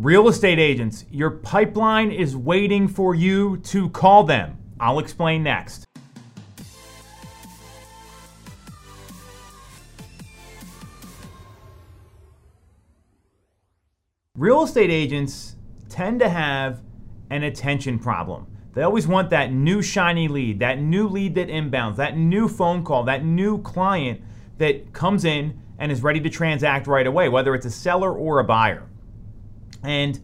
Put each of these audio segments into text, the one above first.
Real estate agents, your pipeline is waiting for you to call them. I'll explain next. Real estate agents tend to have an attention problem. They always want that new shiny lead, that new lead that inbounds, that new phone call, that new client that comes in and is ready to transact right away, whether it's a seller or a buyer. And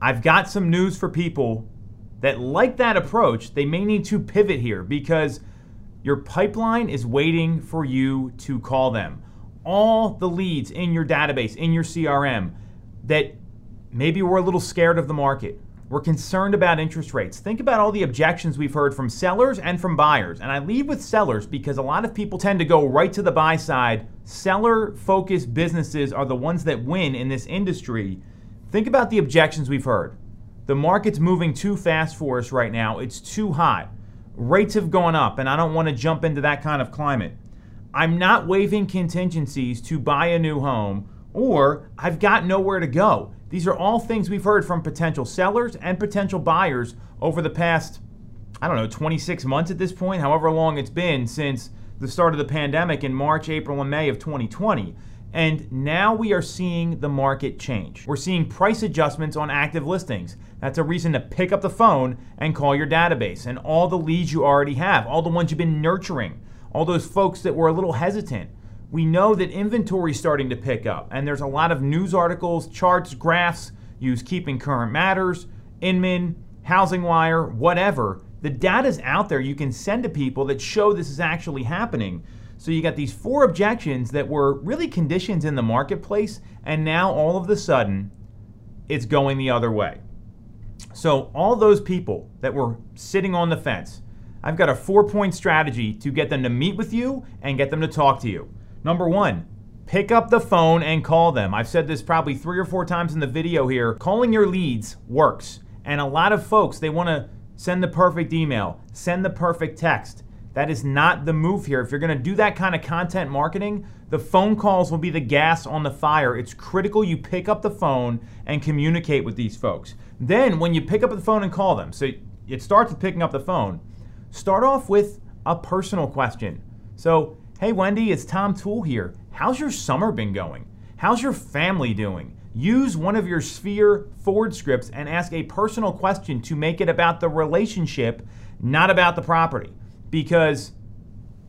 I've got some news for people that like that approach. They may need to pivot here because your pipeline is waiting for you to call them. All the leads in your database, in your CRM, that maybe we're a little scared of the market. We're concerned about interest rates. Think about all the objections we've heard from sellers and from buyers. And I leave with sellers because a lot of people tend to go right to the buy side. Seller focused businesses are the ones that win in this industry. Think about the objections we've heard. The market's moving too fast for us right now, it's too hot. Rates have gone up, and I don't want to jump into that kind of climate. I'm not waiving contingencies to buy a new home, or I've got nowhere to go. These are all things we've heard from potential sellers and potential buyers over the past, I don't know, 26 months at this point, however long it's been since the start of the pandemic in March, April, and May of 2020. And now we are seeing the market change. We're seeing price adjustments on active listings. That's a reason to pick up the phone and call your database and all the leads you already have, all the ones you've been nurturing, all those folks that were a little hesitant we know that inventory is starting to pick up, and there's a lot of news articles, charts, graphs, use Keeping Current Matters, Inman, Housing Wire, whatever. The data's out there you can send to people that show this is actually happening. So you got these four objections that were really conditions in the marketplace, and now all of a sudden, it's going the other way. So all those people that were sitting on the fence, I've got a four-point strategy to get them to meet with you and get them to talk to you. Number one, pick up the phone and call them. I've said this probably three or four times in the video here. Calling your leads works. And a lot of folks, they want to send the perfect email, send the perfect text. That is not the move here. If you're going to do that kind of content marketing, the phone calls will be the gas on the fire. It's critical you pick up the phone and communicate with these folks. Then, when you pick up the phone and call them, so it starts with picking up the phone, start off with a personal question. So, Hey Wendy, it's Tom Toole here. How's your summer been going? How's your family doing? Use one of your Sphere forward scripts and ask a personal question to make it about the relationship, not about the property. Because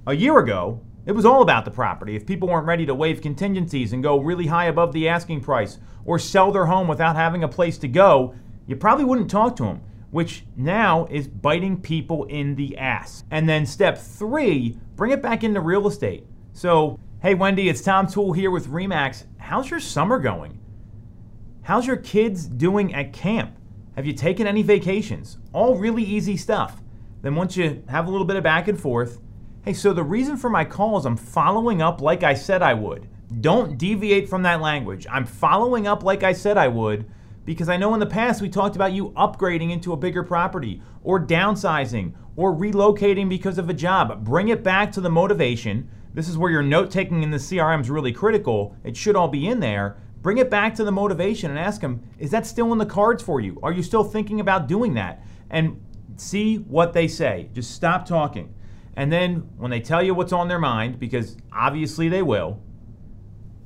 a year ago, it was all about the property. If people weren't ready to waive contingencies and go really high above the asking price or sell their home without having a place to go, you probably wouldn't talk to them which now is biting people in the ass. And then step three, bring it back into real estate. So, hey, Wendy, it's Tom Toole here with REMAX. How's your summer going? How's your kids doing at camp? Have you taken any vacations? All really easy stuff. Then, once you have a little bit of back and forth, hey, so the reason for my call is I'm following up like I said I would. Don't deviate from that language. I'm following up like I said I would because I know in the past we talked about you upgrading into a bigger property or downsizing or relocating because of a job. Bring it back to the motivation. This is where your note taking in the CRM is really critical. It should all be in there. Bring it back to the motivation and ask them, is that still in the cards for you? Are you still thinking about doing that? And see what they say. Just stop talking. And then when they tell you what's on their mind, because obviously they will,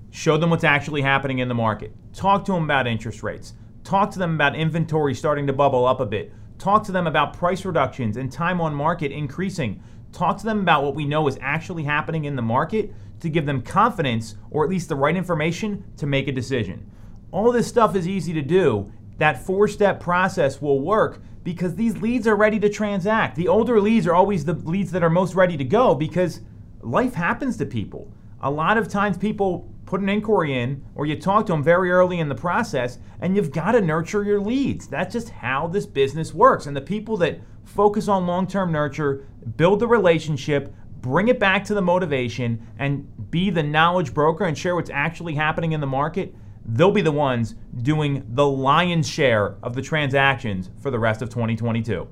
show them what's actually happening in the market. Talk to them about interest rates. Talk to them about inventory starting to bubble up a bit. Talk to them about price reductions and time on market increasing. Talk to them about what we know is actually happening in the market to give them confidence or at least the right information to make a decision. All this stuff is easy to do. That four step process will work because these leads are ready to transact. The older leads are always the leads that are most ready to go because life happens to people. A lot of times people put an inquiry in or you talk to them very early in the process and you've got to nurture your leads. That's just how this business works. And the people that focus on long term nurture, build the relationship, bring it back to the motivation, and be the knowledge broker and share what's actually happening in the market, they'll be the ones doing the lion's share of the transactions for the rest of 2022.